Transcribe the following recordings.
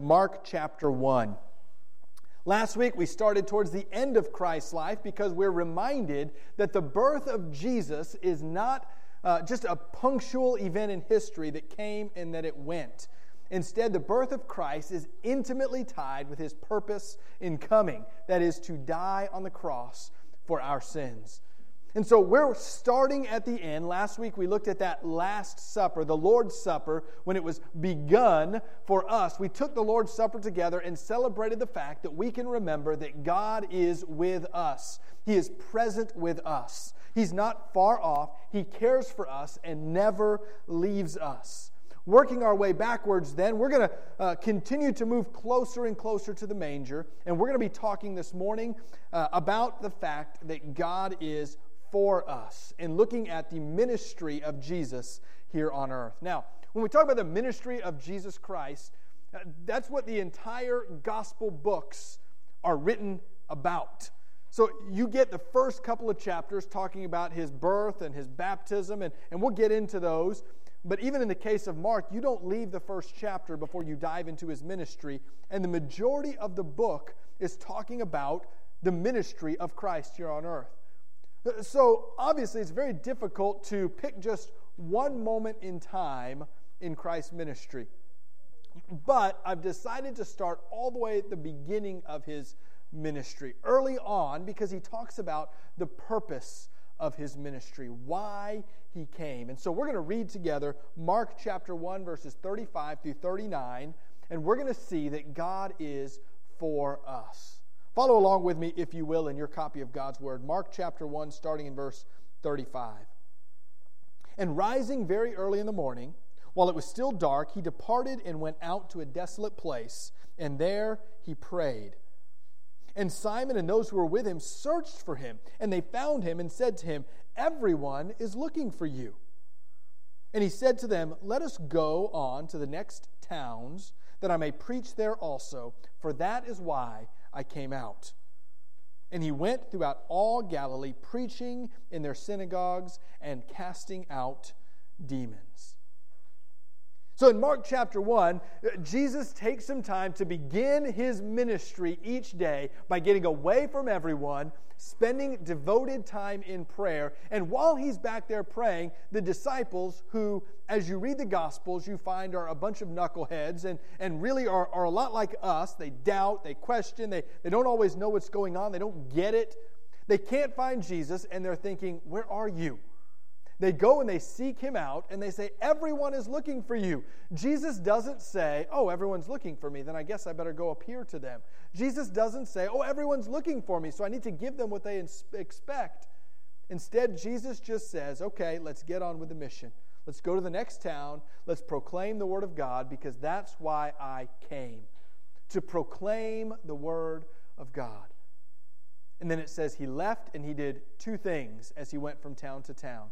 Mark chapter 1. Last week, we started towards the end of Christ's life because we're reminded that the birth of Jesus is not uh, just a punctual event in history that came and that it went. Instead, the birth of Christ is intimately tied with his purpose in coming that is, to die on the cross for our sins. And so we're starting at the end. Last week we looked at that Last Supper, the Lord's Supper, when it was begun for us. We took the Lord's Supper together and celebrated the fact that we can remember that God is with us. He is present with us. He's not far off. He cares for us and never leaves us. Working our way backwards, then, we're going to uh, continue to move closer and closer to the manger. And we're going to be talking this morning uh, about the fact that God is for us in looking at the ministry of Jesus here on earth. Now, when we talk about the ministry of Jesus Christ, uh, that's what the entire gospel books are written about. So you get the first couple of chapters talking about his birth and his baptism, and, and we'll get into those. But even in the case of Mark, you don't leave the first chapter before you dive into his ministry. And the majority of the book is talking about the ministry of Christ here on earth. So, obviously, it's very difficult to pick just one moment in time in Christ's ministry. But I've decided to start all the way at the beginning of his ministry, early on, because he talks about the purpose of his ministry, why he came. And so we're going to read together Mark chapter 1, verses 35 through 39, and we're going to see that God is for us. Follow along with me, if you will, in your copy of God's Word. Mark chapter 1, starting in verse 35. And rising very early in the morning, while it was still dark, he departed and went out to a desolate place, and there he prayed. And Simon and those who were with him searched for him, and they found him and said to him, Everyone is looking for you. And he said to them, Let us go on to the next towns, that I may preach there also, for that is why I came out. And he went throughout all Galilee, preaching in their synagogues and casting out demons. So in Mark chapter 1, uh, Jesus takes some time to begin his ministry each day by getting away from everyone spending devoted time in prayer. And while he's back there praying, the disciples, who, as you read the Gospels, you find are a bunch of knuckleheads and, and really are, are a lot like us. They doubt, they question, they, they don't always know what's going on, they don't get it. They can't find Jesus, and they're thinking, Where are you? They go and they seek him out and they say, Everyone is looking for you. Jesus doesn't say, Oh, everyone's looking for me, then I guess I better go appear to them. Jesus doesn't say, Oh, everyone's looking for me, so I need to give them what they expect. Instead, Jesus just says, Okay, let's get on with the mission. Let's go to the next town. Let's proclaim the word of God because that's why I came to proclaim the word of God. And then it says he left and he did two things as he went from town to town.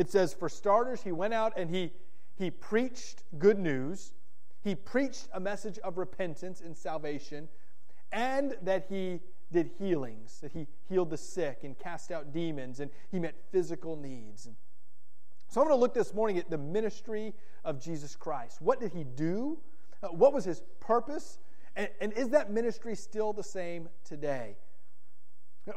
It says, for starters, he went out and he, he preached good news. He preached a message of repentance and salvation, and that he did healings, that he healed the sick and cast out demons, and he met physical needs. So I'm going to look this morning at the ministry of Jesus Christ. What did he do? Uh, what was his purpose? And, and is that ministry still the same today?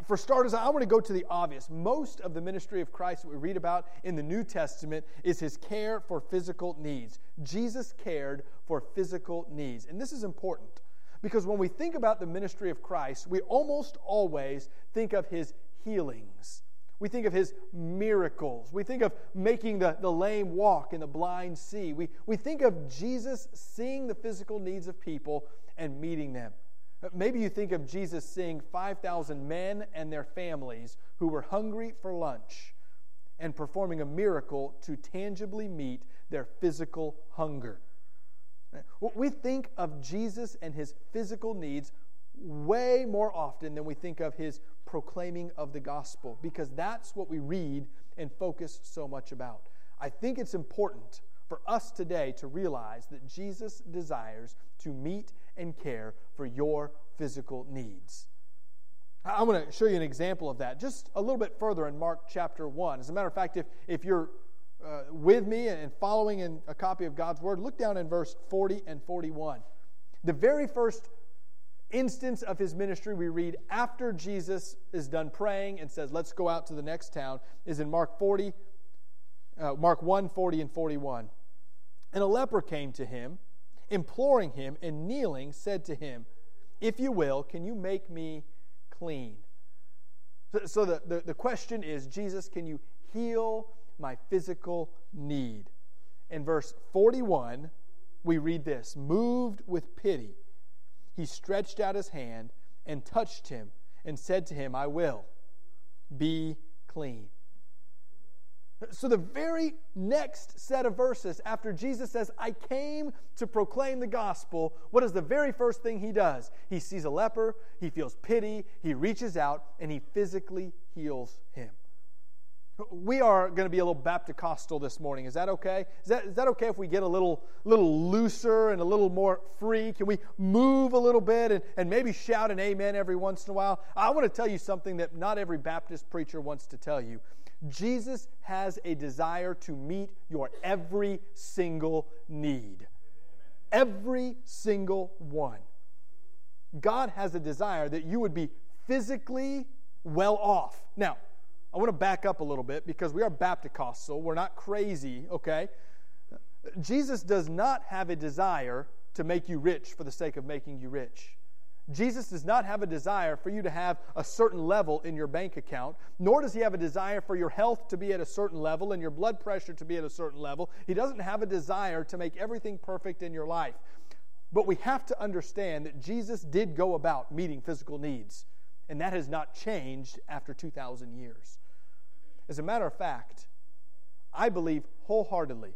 For starters, I want to go to the obvious. Most of the ministry of Christ that we read about in the New Testament is his care for physical needs. Jesus cared for physical needs. And this is important because when we think about the ministry of Christ, we almost always think of his healings. We think of his miracles. We think of making the, the lame walk and the blind see. We, we think of Jesus seeing the physical needs of people and meeting them. Maybe you think of Jesus seeing 5,000 men and their families who were hungry for lunch and performing a miracle to tangibly meet their physical hunger. We think of Jesus and his physical needs way more often than we think of his proclaiming of the gospel because that's what we read and focus so much about. I think it's important for us today to realize that Jesus desires to meet and care for your physical needs. I want to show you an example of that just a little bit further in Mark chapter 1. As a matter of fact, if, if you're uh, with me and following in a copy of God's Word, look down in verse 40 and 41. The very first instance of his ministry we read after Jesus is done praying and says, Let's go out to the next town, is in Mark 40, uh, Mark 1 40 and 41. And a leper came to him, imploring him, and kneeling, said to him, If you will, can you make me clean? So, so the, the, the question is, Jesus, can you heal my physical need? In verse 41, we read this Moved with pity he stretched out his hand and touched him and said to him, I will be clean. So, the very next set of verses after Jesus says, I came to proclaim the gospel, what is the very first thing he does? He sees a leper, he feels pity, he reaches out, and he physically heals him. We are going to be a little Baptist-costal this morning. Is that okay? Is that, is that okay if we get a little, little looser and a little more free? Can we move a little bit and, and maybe shout an amen every once in a while? I want to tell you something that not every Baptist preacher wants to tell you. Jesus has a desire to meet your every single need. Every single one. God has a desire that you would be physically well off. Now, I want to back up a little bit because we are Baptist, so we're not crazy, okay? Jesus does not have a desire to make you rich for the sake of making you rich. Jesus does not have a desire for you to have a certain level in your bank account, nor does he have a desire for your health to be at a certain level and your blood pressure to be at a certain level. He doesn't have a desire to make everything perfect in your life. But we have to understand that Jesus did go about meeting physical needs, and that has not changed after 2,000 years. As a matter of fact, I believe wholeheartedly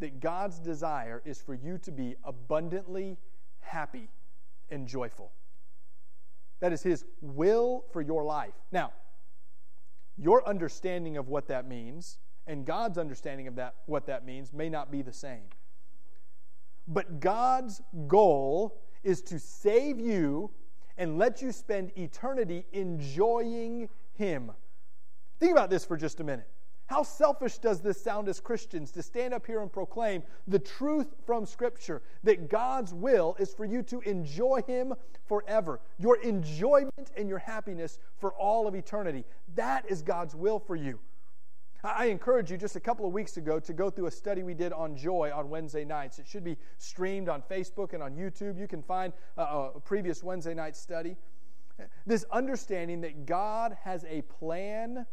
that God's desire is for you to be abundantly happy and joyful. That is His will for your life. Now, your understanding of what that means and God's understanding of that, what that means may not be the same. But God's goal is to save you and let you spend eternity enjoying Him. Think about this for just a minute. How selfish does this sound as Christians to stand up here and proclaim the truth from Scripture that God's will is for you to enjoy Him forever, your enjoyment and your happiness for all of eternity? That is God's will for you. I encourage you just a couple of weeks ago to go through a study we did on joy on Wednesday nights. It should be streamed on Facebook and on YouTube. You can find a, previous Wednesday night study. This understanding that God has a plan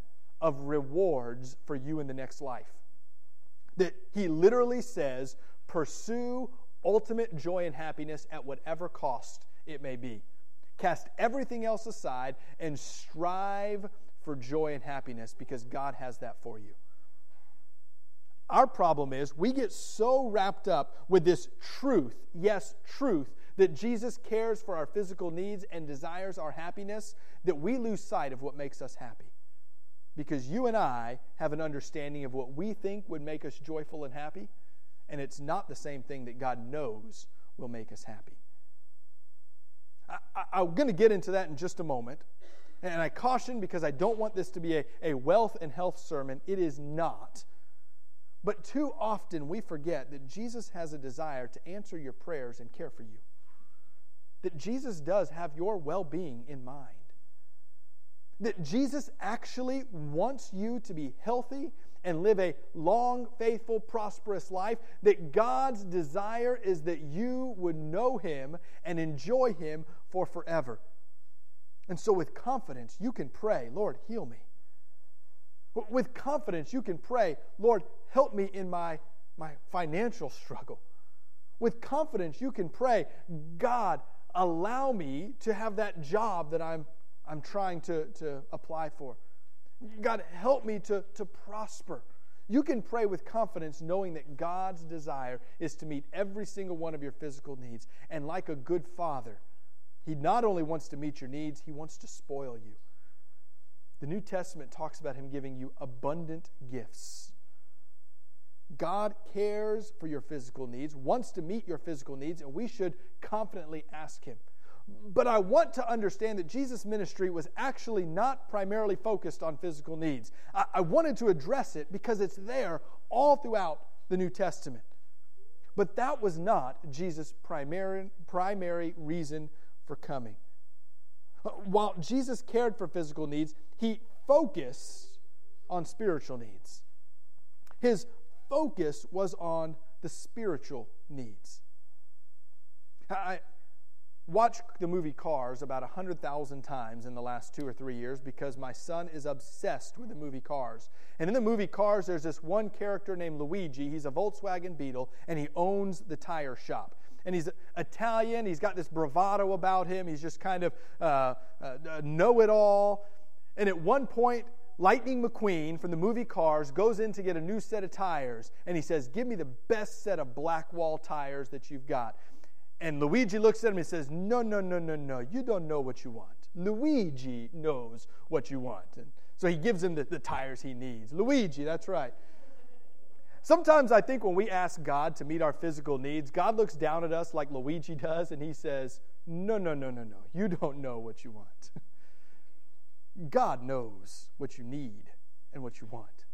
of rewards for you in the next life. That he literally says, pursue ultimate joy and happiness at whatever cost it may be. Cast everything else aside and strive for joy and happiness because God has that for you. Our problem is we get so wrapped up with this truth, yes, truth, that Jesus cares for our physical needs and desires our happiness, that we lose sight of what makes us happy because you and I have an understanding of what we think would make us joyful and happy, and it's not the same thing that God knows will make us happy. I, am going to get into that in just a moment. And I caution because I don't want this to be a, a wealth and health sermon. It is not. But too often we forget that Jesus has a desire to answer your prayers and care for you. That Jesus does have your well being in mind that Jesus actually wants you to be healthy and live a long, faithful, prosperous life, that God's desire is that you would know Him and enjoy Him for forever. And so, with confidence, you can pray, Lord, heal me. With confidence, you can pray, Lord, help me in my, my financial struggle. With confidence, you can pray, God, allow me to have that job that I'm I'm trying to, to apply for. God, help me to, to prosper. You can pray with confidence knowing that God's desire is to meet every single one of your physical needs. And like a good father, He not only wants to meet your needs, He wants to spoil you. The New Testament talks about Him giving you abundant gifts. God cares for your physical needs, wants to meet your physical needs, and we should confidently ask Him. But I want to understand that Jesus' ministry was actually not primarily focused on physical needs. I, I wanted to address it because it's there all throughout the New Testament. But that was not Jesus' primary, primary reason for coming. Uh, while Jesus cared for physical needs, he focused on spiritual needs. His focus was on the spiritual needs. I watched the movie Cars about 100,000 times in the last two or three years because my son is obsessed with the movie Cars. And in the movie Cars, there's this one character named Luigi. He's a Volkswagen Beetle, and he owns the tire shop and he's Italian. He's got this bravado about him. He's just kind of uh, uh, know it all. And at one point, Lightning McQueen from the movie Cars goes in to get a new set of tires, and he says, Give me the best set of black wall tires that you've got. And Luigi looks at him and says, No, no, no, no, no. You don't know what you want. Luigi knows what you want. And so he gives him the, the tires he needs. Luigi, that's right. Sometimes I think when we ask God to meet our physical needs, God looks down at us like Luigi does and he says, No, no, no, no, no. You don't know what you want. God knows what you need and what you want.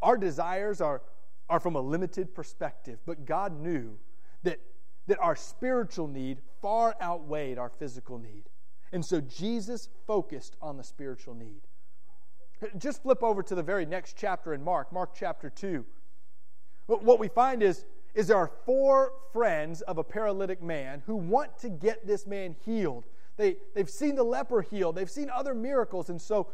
Our desires are, are from a limited perspective, but God knew that, that our spiritual need far outweighed our physical need. And so Jesus focused on the spiritual need. Just flip over to the very next chapter in Mark, Mark chapter 2. What we find is, is there are four friends of a paralytic man who want to get this man healed. They, they've seen the leper healed, they've seen other miracles, and so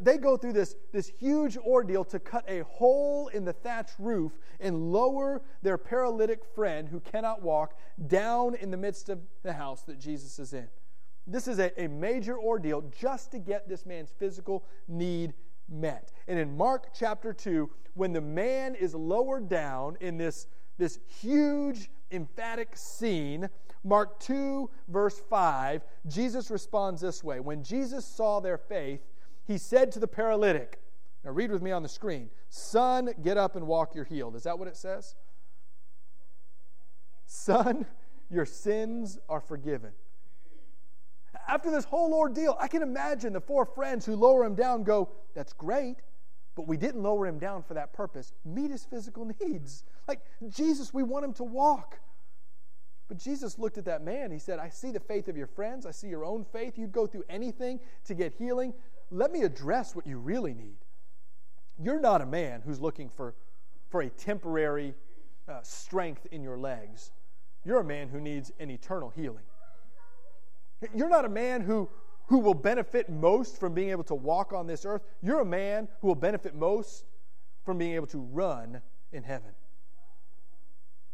they go through this, this huge ordeal to cut a hole in the thatch roof and lower their paralytic friend who cannot walk down in the midst of the house that Jesus is in. This is a, a major ordeal just to get this man's physical need met. And in Mark chapter 2, when the man is lowered down in this, this huge, emphatic scene, Mark 2, verse 5, Jesus responds this way When Jesus saw their faith, he said to the paralytic, now read with me on the screen, Son, get up and walk, you're healed. Is that what it says? Son, your sins are forgiven. After this whole ordeal, I can imagine the four friends who lower him down go, That's great, but we didn't lower him down for that purpose. Meet his physical needs. Like, Jesus, we want him to walk. But Jesus looked at that man. He said, I see the faith of your friends. I see your own faith. You'd go through anything to get healing. Let me address what you really need. You're not a man who's looking for, for a temporary uh, strength in your legs. You're a man who needs an eternal healing. You're not a man who, who will benefit most from being able to walk on this earth. You're a man who will benefit most from being able to run in heaven.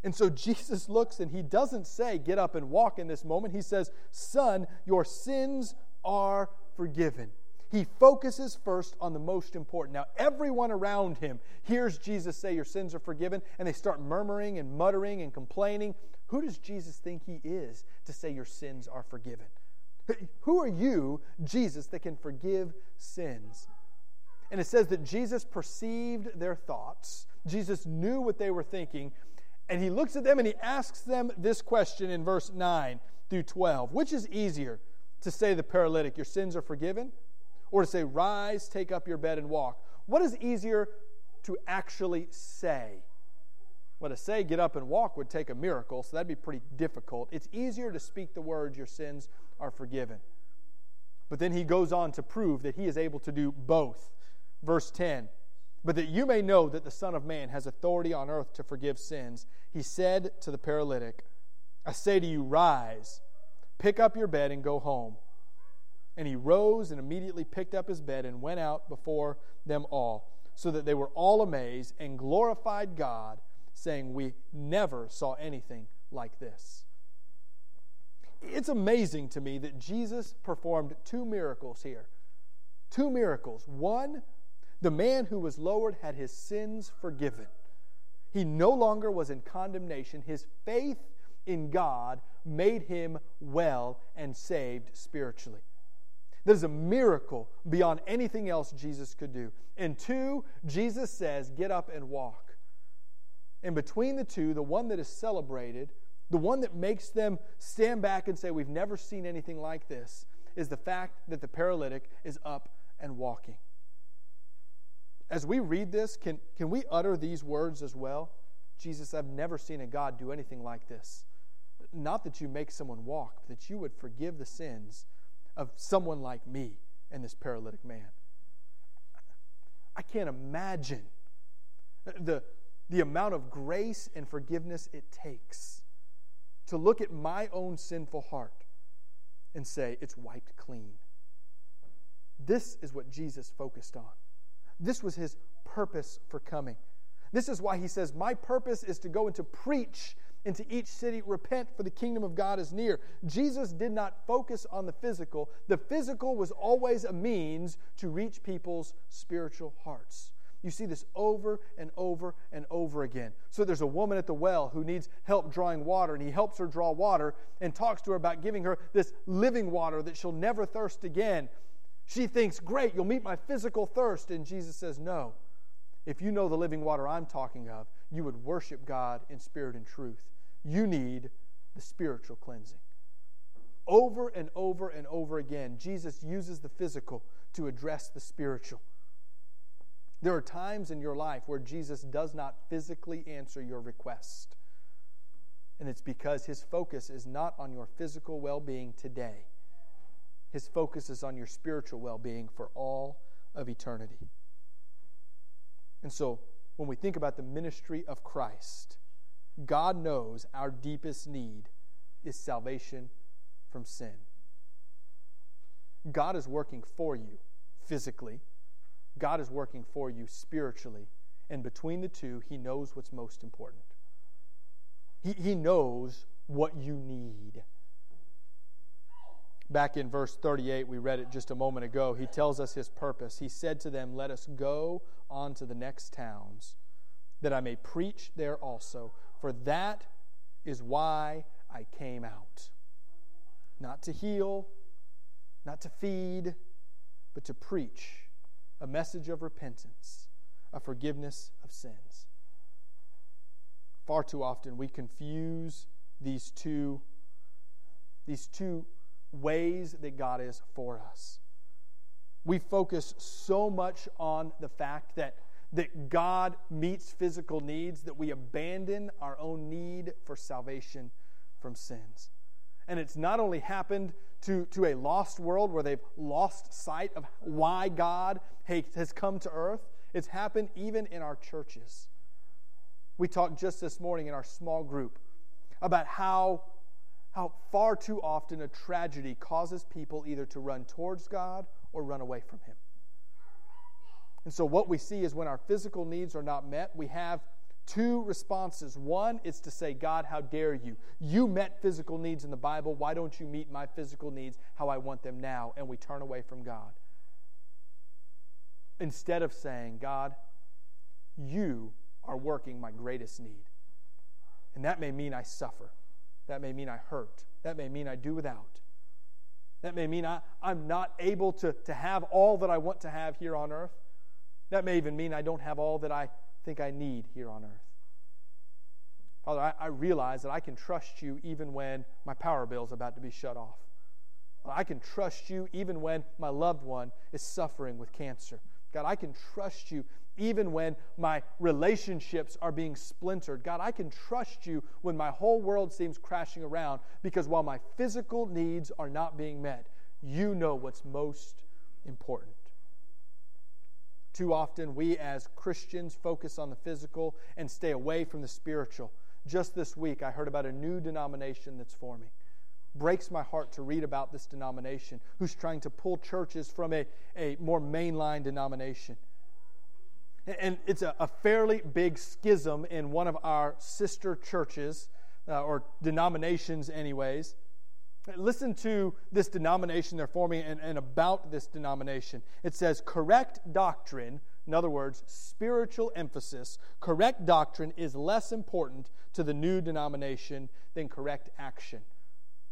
And so Jesus looks and he doesn't say, Get up and walk in this moment. He says, Son, your sins are forgiven. He focuses first on the most important. Now, everyone around him hears Jesus say, Your sins are forgiven, and they start murmuring and muttering and complaining. Who does Jesus think he is to say your sins are forgiven? Who are you, Jesus, that can forgive sins? And it says that Jesus perceived their thoughts. Jesus knew what they were thinking. And he looks at them and he asks them this question in verse 9 through 12 Which is easier to say the paralytic, Your sins are forgiven? Or to say, Rise, take up your bed and walk? What is easier to actually say? Well, to say get up and walk would take a miracle, so that'd be pretty difficult. It's easier to speak the words, Your sins are forgiven. But then he goes on to prove that he is able to do both. Verse 10 But that you may know that the Son of Man has authority on earth to forgive sins, he said to the paralytic, I say to you, rise, pick up your bed, and go home. And he rose and immediately picked up his bed and went out before them all, so that they were all amazed and glorified God, saying, We never saw anything like this. It's amazing to me that Jesus performed two miracles here. Two miracles. One, the man who was lowered had his sins forgiven. He no longer was in condemnation. His faith in God made him well and saved spiritually. That is a miracle beyond anything else Jesus could do. And two, Jesus says, Get up and walk. And between the two, the one that is celebrated the one that makes them stand back and say, We've never seen anything like this, is the fact that the paralytic is up and walking. As we read this, can, can we utter these words as well? Jesus, I've never seen a God do anything like this. Not that you make someone walk, but that you would forgive the sins of someone like me and this paralytic man. I can't imagine the, the amount of grace and forgiveness it takes to look at my own sinful heart and say, it's wiped clean. This is what Jesus focused on. This was his purpose for coming. This is why he says, My purpose is to go and to preach into each city, repent, for the kingdom of God is near. Jesus did not focus on the physical. The physical was always a means to reach people's spiritual hearts. You see this over and over and over again. So there's a woman at the well who needs help drawing water, and he helps her draw water and talks to her about giving her this living water that she'll never thirst again. She thinks, Great, you'll meet my physical thirst. And Jesus says, No. If you know the living water I'm talking of, you would worship God in spirit and truth. You need the spiritual cleansing. Over and over and over again, Jesus uses the physical to address the spiritual. There are times in your life where Jesus does not physically answer your request. And it's because his focus is not on your physical well being today, his focus is on your spiritual well being for all of eternity. And so, when we think about the ministry of Christ, God knows our deepest need is salvation from sin. God is working for you physically, God is working for you spiritually. And between the two, He knows what's most important. He, he knows what you need. Back in verse 38, we read it just a moment ago. He tells us his purpose. He said to them, Let us go on to the next towns, that I may preach there also. For that is why I came out. Not to heal, not to feed, but to preach a message of repentance, a forgiveness of sins. Far too often we confuse these two, these two ways that God is for us. We focus so much on the fact that, that God meets physical needs that we abandon our own need for salvation from sins. And it's not only happened to, to a lost world where they've lost sight of why God has come to earth, it's happened even in our churches. We talked just this morning in our small group about how how far too often a tragedy causes people either to run towards God or run away from Him. And so, what we see is when our physical needs are not met, we have two responses. One is to say, God, how dare you? You met physical needs in the Bible. Why don't you meet my physical needs how I want them now? And we turn away from God. Instead of saying, God, you are working my greatest need. And that may mean I suffer. That may mean I hurt. That may mean I do without. That may mean I, I'm not able to, to have all that I want to have here on earth. That may even mean I don't have all that I think I need here on earth. Father, I, I realize that I can trust you even when my power bill is about to be shut off. I can trust you even when my loved one is suffering with cancer. God, I can trust you even when my relationships are being splintered. God, I can trust you when my whole world seems crashing around because while my physical needs are not being met, you know what's most important. Too often, we as Christians focus on the physical and stay away from the spiritual. Just this week, I heard about a new denomination that's forming breaks my heart to read about this denomination who's trying to pull churches from a, a more mainline denomination. And it's a, a fairly big schism in one of our sister churches, uh, or denominations, anyways. Listen to this denomination they're forming and, and about this denomination. It says, correct doctrine, in other words, spiritual emphasis, correct doctrine is less important to the new denomination than correct action.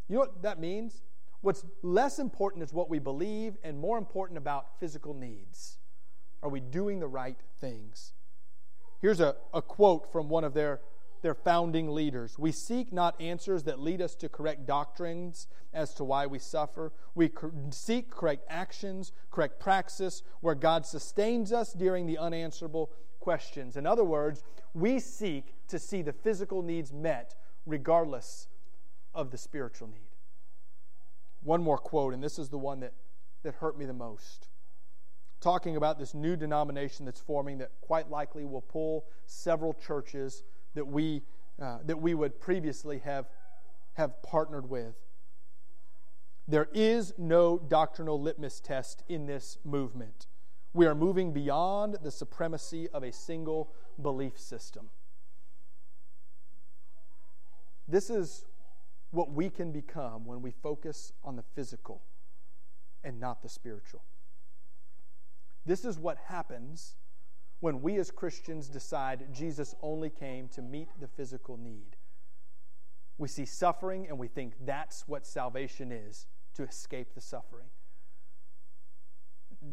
You know what that means? What's less important is what we believe, and more important about physical needs. Are we doing the right things? Here's a, a quote from one of their their founding leaders. We seek not answers that lead us to correct doctrines as to why we suffer. We seek correct actions, correct praxis, where God sustains us during the unanswerable questions. In other words, we seek to see the physical needs met regardless of the spiritual need. One more quote, and this is the one that, that hurt me the most. Talking about this new denomination that's forming that quite likely will pull several churches that we, uh, that we would previously have, have partnered with. There is no doctrinal litmus test in this movement. We are moving beyond the supremacy of a single belief system. This is what we can become when we focus on the physical and not the spiritual. This is what happens when we as Christians decide Jesus only came to meet the physical need. We see suffering and we think that's what salvation is to escape the suffering.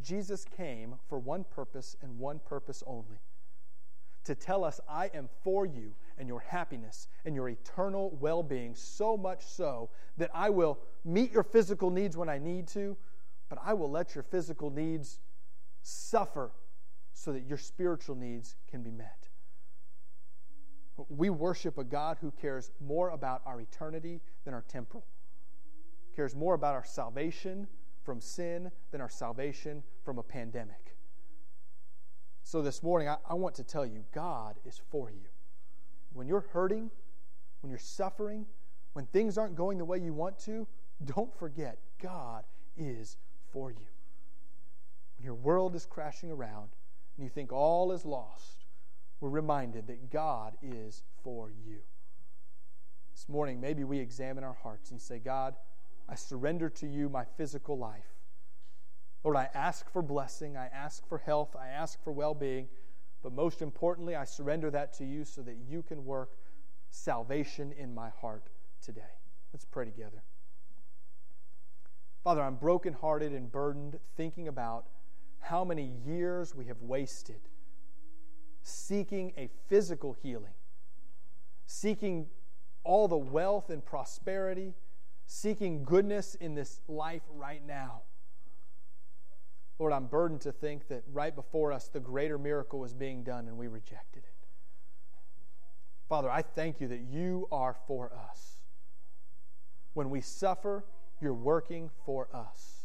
Jesus came for one purpose and one purpose only to tell us, I am for you and your happiness and your eternal well being, so much so that I will meet your physical needs when I need to, but I will let your physical needs suffer so that your spiritual needs can be met. We worship a God who cares more about our eternity than our temporal, cares more about our salvation from sin than our salvation from a pandemic. So this morning, I, I, want to tell you God is for you. When you're hurting, when you're suffering, when things aren't going the way you want to, don't forget God is for you. When your world is crashing around and you think all is lost, we're reminded that God is for you. This morning, maybe we examine our hearts and say, God, I surrender to you my physical life. Lord, I ask for blessing, I ask for health, I ask for well being, but most importantly, I surrender that to you so that you can work salvation in my heart today. Let's pray together. Father, I'm brokenhearted and burdened thinking about how many years we have wasted seeking a physical healing, seeking all the wealth and prosperity seeking goodness in this life right now. Lord, I'm burdened to think that right before us the greater miracle was being done and we rejected it. Father, I thank you that you are for us. When we suffer, you're working for us.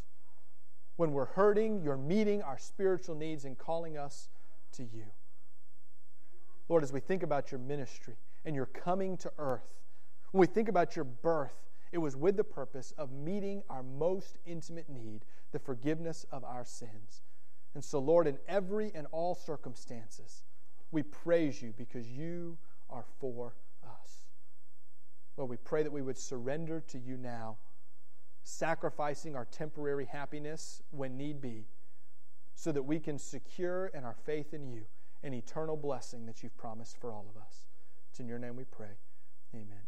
When we're hurting, you're meeting our spiritual needs and calling us to you. Lord, as we think about your ministry and your coming to earth, when we think about your birth it was with the purpose of meeting our most intimate need, the forgiveness of our sins. And so, Lord, in every and all circumstances, we praise you because you are for us. Lord, we pray that we would surrender to you now, sacrificing our temporary happiness when need be, so that we can secure in our faith in you an eternal blessing that you've promised for all of us. It's in your name we pray. Amen.